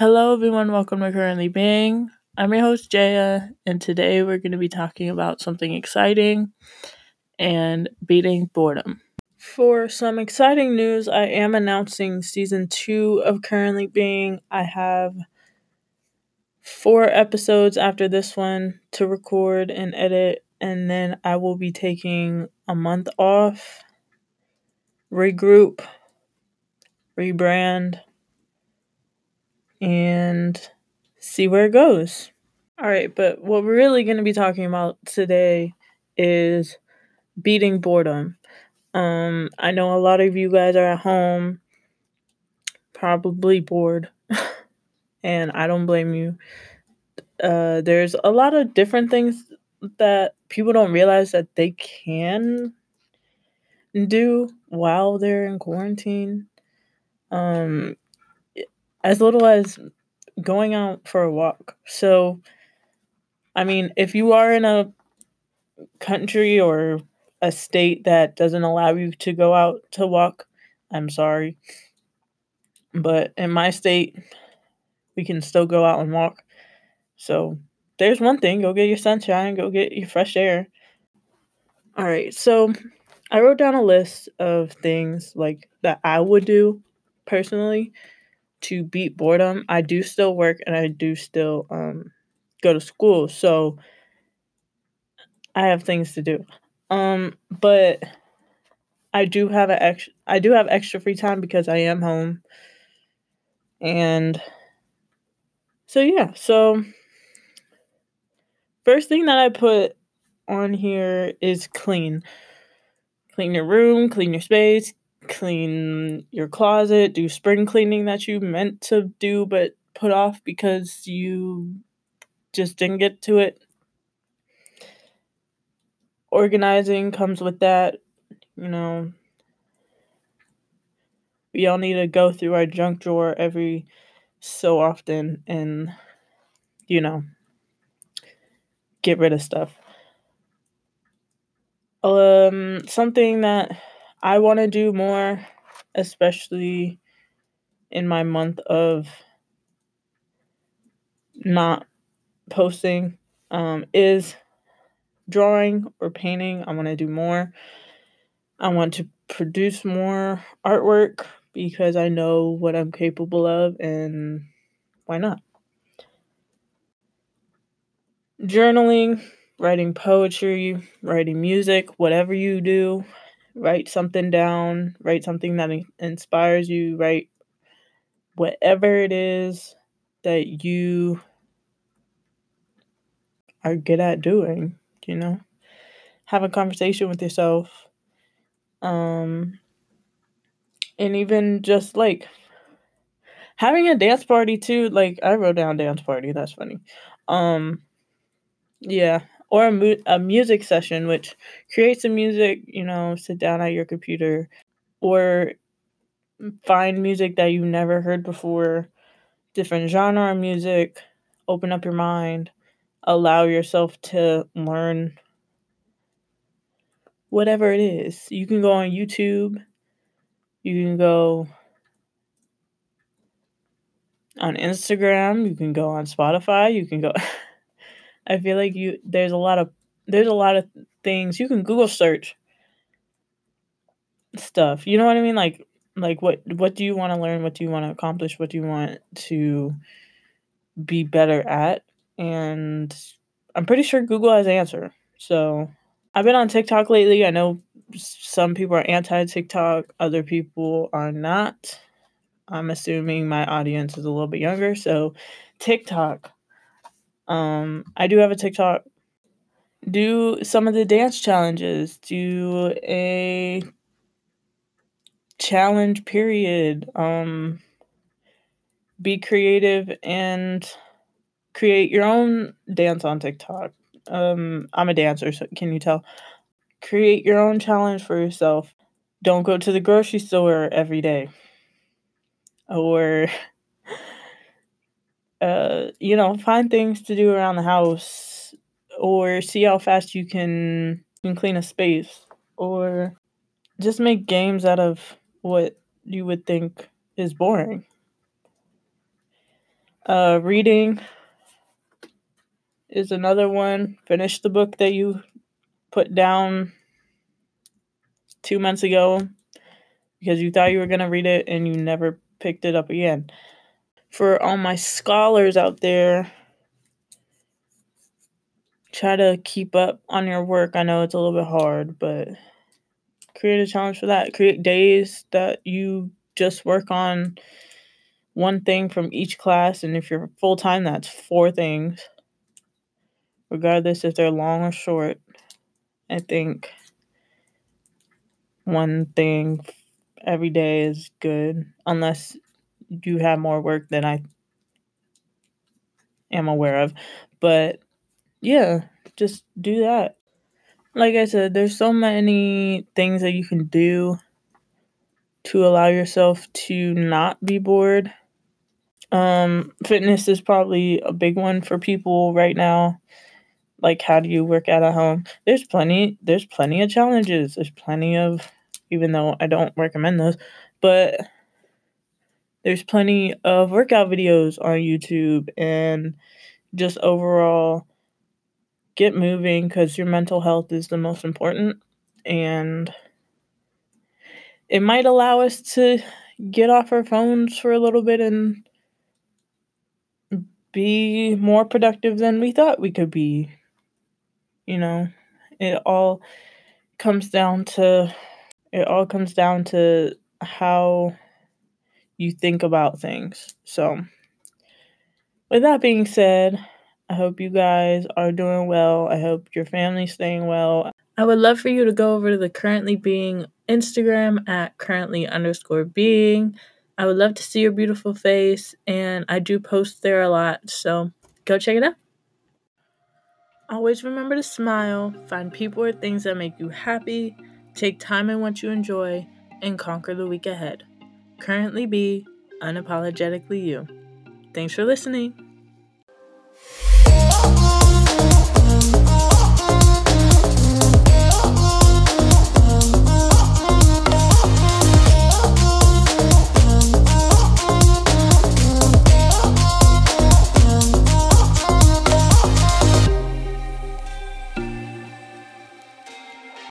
Hello, everyone. Welcome to Currently Being. I'm your host, Jaya, and today we're going to be talking about something exciting and beating boredom. For some exciting news, I am announcing season two of Currently Being. I have four episodes after this one to record and edit, and then I will be taking a month off, regroup, rebrand, and see where it goes. All right, but what we're really going to be talking about today is beating boredom. Um, I know a lot of you guys are at home, probably bored, and I don't blame you. Uh, there's a lot of different things that people don't realize that they can do while they're in quarantine. Um, as little as going out for a walk. So, I mean, if you are in a country or a state that doesn't allow you to go out to walk, I'm sorry. But in my state, we can still go out and walk. So, there's one thing go get your sunshine, go get your fresh air. All right, so I wrote down a list of things like that I would do personally to beat boredom. I do still work and I do still um, go to school, so I have things to do. Um, but I do have a ex- I do have extra free time because I am home, and so yeah. So first thing that I put on here is clean. Clean your room, clean your space, clean your closet, do spring cleaning that you meant to do but put off because you just didn't get to it. Organizing comes with that, you know. We all need to go through our junk drawer every so often and, you know, get rid of stuff. Um, something that I want to do more, especially in my month of not posting, um, is drawing or painting. I want to do more. I want to produce more artwork because I know what I'm capable of, and why not? Journaling, writing poetry, writing music, whatever you do, write something down, write something that inspires you, write whatever it is that you are good at doing, you know? Have a conversation with yourself. Um and even just like having a dance party too, like I wrote down dance party, that's funny. Um yeah, or a, mu- a music session, which create some music, you know, sit down at your computer or find music that you've never heard before, different genre music, open up your mind, allow yourself to learn whatever it is. You can go on YouTube, you can go on Instagram, you can go on Spotify, you can go I feel like you there's a lot of there's a lot of things you can Google search stuff. You know what I mean? Like like what what do you want to learn? What do you want to accomplish? What do you want to be better at? And I'm pretty sure Google has answer. So I've been on TikTok lately. I know some people are anti TikTok, other people are not. I'm assuming my audience is a little bit younger. So TikTok um, I do have a TikTok. Do some of the dance challenges. Do a challenge period. Um, be creative and create your own dance on TikTok. Um, I'm a dancer, so can you tell? Create your own challenge for yourself. Don't go to the grocery store every day. Or uh, you know, find things to do around the house or see how fast you can, can clean a space or just make games out of what you would think is boring. Uh, reading is another one. Finish the book that you put down two months ago because you thought you were going to read it and you never picked it up again. For all my scholars out there, try to keep up on your work. I know it's a little bit hard, but create a challenge for that. Create days that you just work on one thing from each class. And if you're full time, that's four things, regardless if they're long or short. I think one thing every day is good, unless you have more work than I am aware of. But yeah, just do that. Like I said, there's so many things that you can do to allow yourself to not be bored. Um, fitness is probably a big one for people right now. Like how do you work out at home? There's plenty there's plenty of challenges. There's plenty of even though I don't recommend those, but there's plenty of workout videos on YouTube and just overall get moving because your mental health is the most important and it might allow us to get off our phones for a little bit and be more productive than we thought we could be. You know, it all comes down to it all comes down to how you think about things. So, with that being said, I hope you guys are doing well. I hope your family's staying well. I would love for you to go over to the currently being Instagram at currently underscore being. I would love to see your beautiful face, and I do post there a lot, so go check it out. Always remember to smile, find people or things that make you happy, take time in what you enjoy, and conquer the week ahead. Currently be unapologetically you. Thanks for listening.